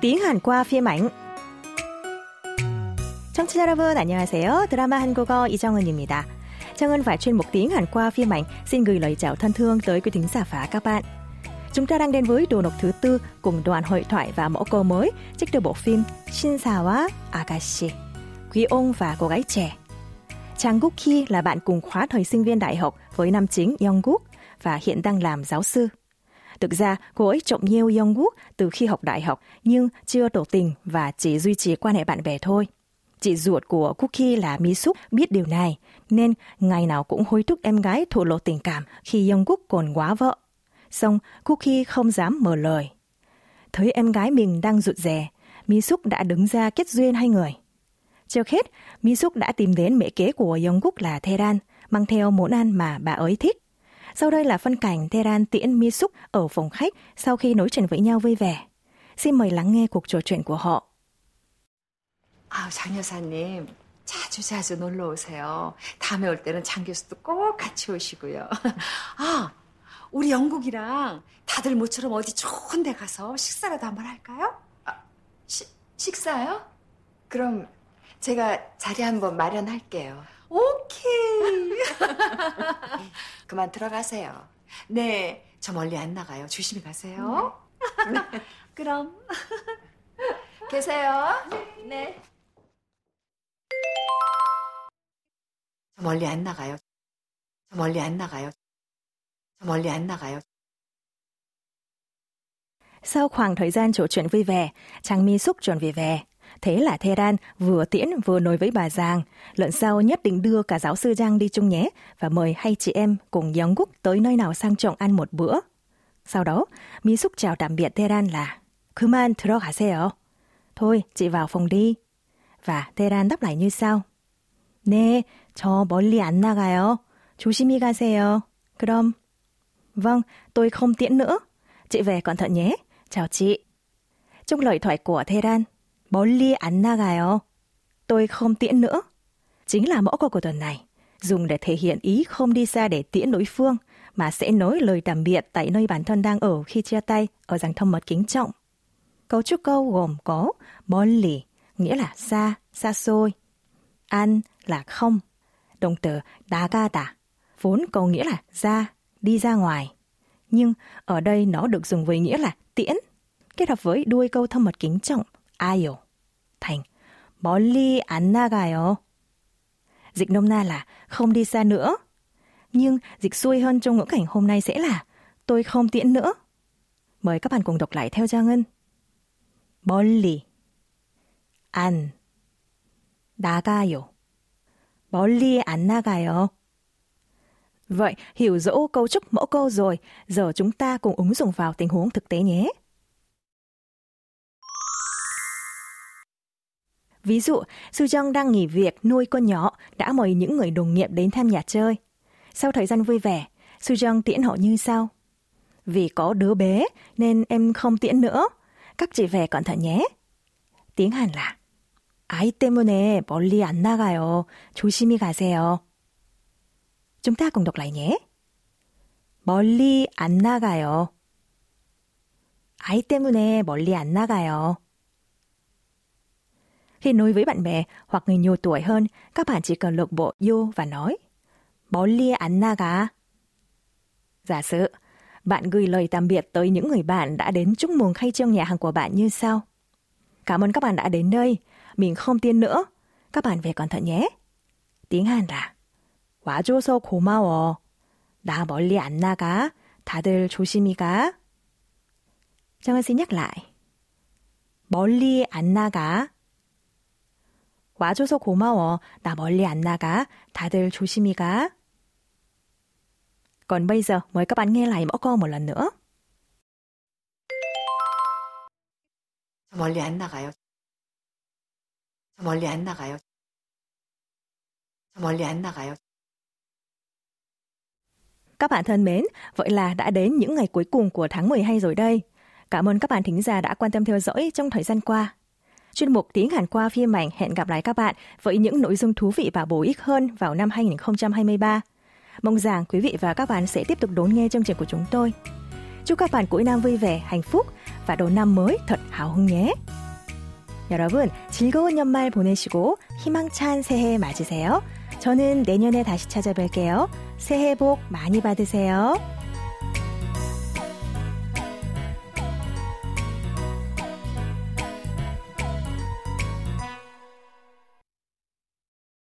tiếng Hàn qua phim ảnh. 청취자 여러분 안녕하세요. 드라마 한국어 이정은입니다. 정은 và chuyên mục tiếng Hàn qua phim ảnh xin gửi lời chào thân thương tới quý thính giả và các bạn. Chúng ta đang đến với đồ đọc thứ tư cùng đoàn hội thoại và mẫu câu mới trích từ bộ phim Shinsawa Agashi, Quý ông và cô gái trẻ. Chang Guk Ki là bạn cùng khóa thời sinh viên đại học với nam chính Young Guk và hiện đang làm giáo sư. Thực ra, cô ấy trộm nhiều Young từ khi học đại học nhưng chưa tỏ tình và chỉ duy trì quan hệ bạn bè thôi. Chị ruột của Cookie là Mi Suk biết điều này, nên ngày nào cũng hối thúc em gái thổ lộ tình cảm khi Young Guk còn quá vợ. Xong, Cookie không dám mở lời. Thấy em gái mình đang rụt rè, Mi Suk đã đứng ra kết duyên hai người. Trước hết, Mi Suk đã tìm đến mẹ kế của Young là Theran, mang theo món ăn mà bà ấy thích. Sau đây là phân cảnh Theran tiễn Mi Suk ở phòng khách sau khi nói chuyện với nhau vui vẻ. Xin mời lắng nghe cuộc trò chuyện của họ. 아, 장 여사님. 자주 자주 놀러 오세요. 다음에 올 때는 장 교수도 꼭 같이 오시고요. 아, 우리 영국이랑 다들 모처럼 어디 좋은 데 가서 식사라도 한번 할까요? 아, 시, 식사요? 그럼 제가 자리 한번 마련할게요. 오케이. 그만 들어가세요. 네, 저 멀리 안 나가요. 조심히 가세요. 네. 그럼 계세요. 네. 저 멀리 안 나가요. 저 멀리 안 나가요. 저 멀리 안 나가요. Sau khoảng thời gian trò chuyện vui vẻ, chàng Mi Súc chuẩn về về. Thế là Theran vừa tiễn vừa nói với bà Giang, lần sau nhất định đưa cả giáo sư Giang đi chung nhé và mời hai chị em cùng Yongguk tới nơi nào sang trọng ăn một bữa. Sau đó, Mi Súc chào tạm biệt Theran là 그만 들어가세요. Thôi, chị vào phòng đi. Và Theran đáp lại như sau. 네, 저 멀리 안 나가요. 조심히 가세요. 그럼. Vâng, tôi không tiễn nữa. Chị về cẩn thận nhé. Chào chị. Trong lời thoại của Theran, 멀리 안 나가요. Tôi không tiễn nữa. Chính là mẫu câu của tuần này, dùng để thể hiện ý không đi xa để tiễn đối phương, mà sẽ nói lời tạm biệt tại nơi bản thân đang ở khi chia tay ở dạng thông mật kính trọng. Cấu trúc câu gồm có 멀리, nghĩa là xa, xa xôi. An là không. Động từ 나가다, vốn có nghĩa là ra, đi ra ngoài. Nhưng ở đây nó được dùng với nghĩa là tiễn, kết hợp với đuôi câu thâm mật kính trọng 아요 thành 멀리 안 나가요. Dịch nôm na là không đi xa nữa. Nhưng dịch xuôi hơn trong ngữ cảnh hôm nay sẽ là tôi không tiễn nữa. Mời các bạn cùng đọc lại theo Trang Ngân. 멀리 안 나가요. 멀리 안 나가요. Vậy, hiểu rõ câu trúc mẫu câu rồi, giờ chúng ta cùng ứng dụng vào tình huống thực tế nhé. Ví dụ, Su Jong đang nghỉ việc nuôi con nhỏ đã mời những người đồng nghiệp đến thăm nhà chơi. Sau thời gian vui vẻ, Su Jong tiễn họ như sau. Vì có đứa bé nên em không tiễn nữa. Các chị về cẩn thận nhé. Tiếng Hàn là 아이 때문에 멀리 안 나가요. 조심히 가세요. Chúng ta cùng đọc lại nhé. 멀리 안 나가요. 아이 때문에 멀리 안 나가요. Khi nói với bạn bè hoặc người nhiều tuổi hơn, các bạn chỉ cần lược bộ vô và nói 멀리 안 나가. Giả sử, bạn gửi lời tạm biệt tới những người bạn đã đến chúc mừng khai trương nhà hàng của bạn như sau. Cảm ơn các bạn đã đến đây. Mình không tiên nữa. Các bạn về cẩn thận nhé. Tiếng Hàn là 와줘서 고마워. 나 멀리 안 나가. 다들 조심히 가. 정은 xin nhắc lại. 멀리 안 나가. 와줘서 고마워. 나 멀리 안 나가. 다들 조심히 가. Còn bây giờ mời các bạn nghe lại mẫu câu một lần nữa. 저 멀리 안 나가요. 저 멀리 안 나가요. 저 멀리 안 나가요. Các bạn thân mến, vậy là đã đến những ngày cuối cùng của tháng 12 rồi đây. Cảm ơn các bạn thính giả đã quan tâm theo dõi trong thời gian qua. Chuyên mục tiếng Hàn qua phim ảnh hẹn gặp lại các bạn với những nội dung thú vị và bổ ích hơn vào năm 2023. Mong rằng quý vị và các bạn sẽ tiếp tục đón nghe chương trình của chúng tôi. Chúc các bạn cuối năm vui vẻ, hạnh phúc và đầu năm mới thật hào hứng nhé. 여러분 즐거운 연말 보내시고 희망찬 새해 맞으세요. 저는 내년에 다시 찾아뵐게요. 새해 복 많이 받으세요.